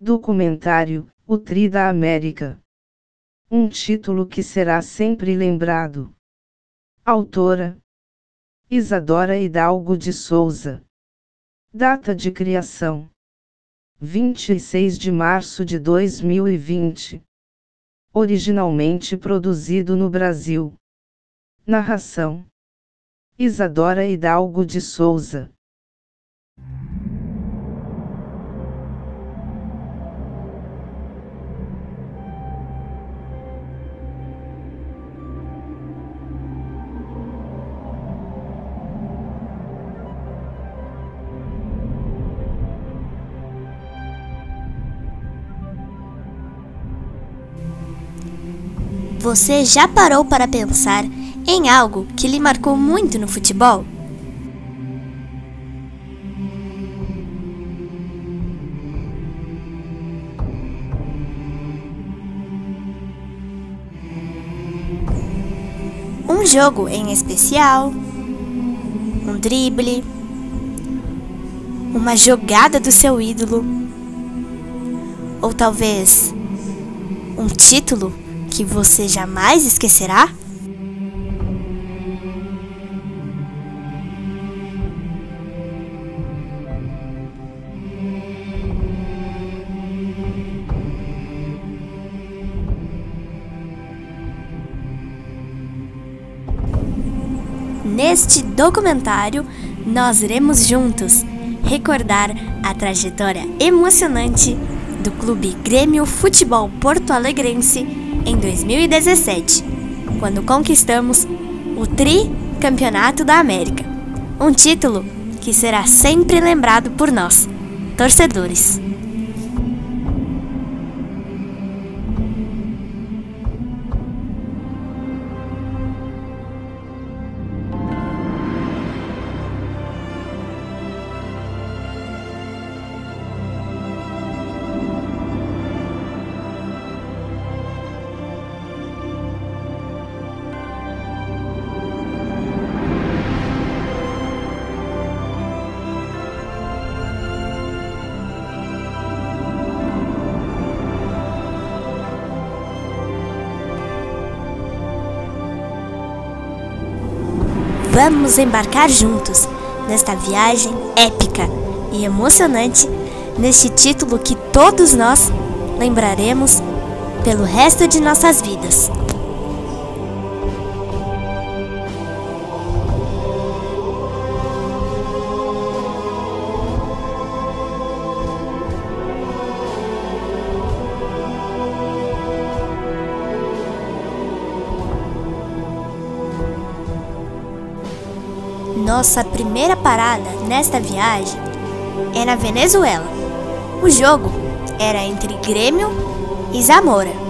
Documentário O Tri da América. Um título que será sempre lembrado. Autora Isadora Hidalgo de Souza. Data de criação: 26 de março de 2020. Originalmente produzido no Brasil. Narração: Isadora Hidalgo de Souza. Você já parou para pensar em algo que lhe marcou muito no futebol? Um jogo em especial, um drible, uma jogada do seu ídolo, ou talvez um título que você jamais esquecerá? Neste documentário, nós iremos juntos recordar a trajetória emocionante do Clube Grêmio Futebol Porto Alegrense em 2017, quando conquistamos o Tri Campeonato da América, um título que será sempre lembrado por nós, torcedores. Vamos embarcar juntos nesta viagem épica e emocionante, neste título que todos nós lembraremos pelo resto de nossas vidas. Nossa primeira parada nesta viagem é na Venezuela. O jogo era entre Grêmio e Zamora.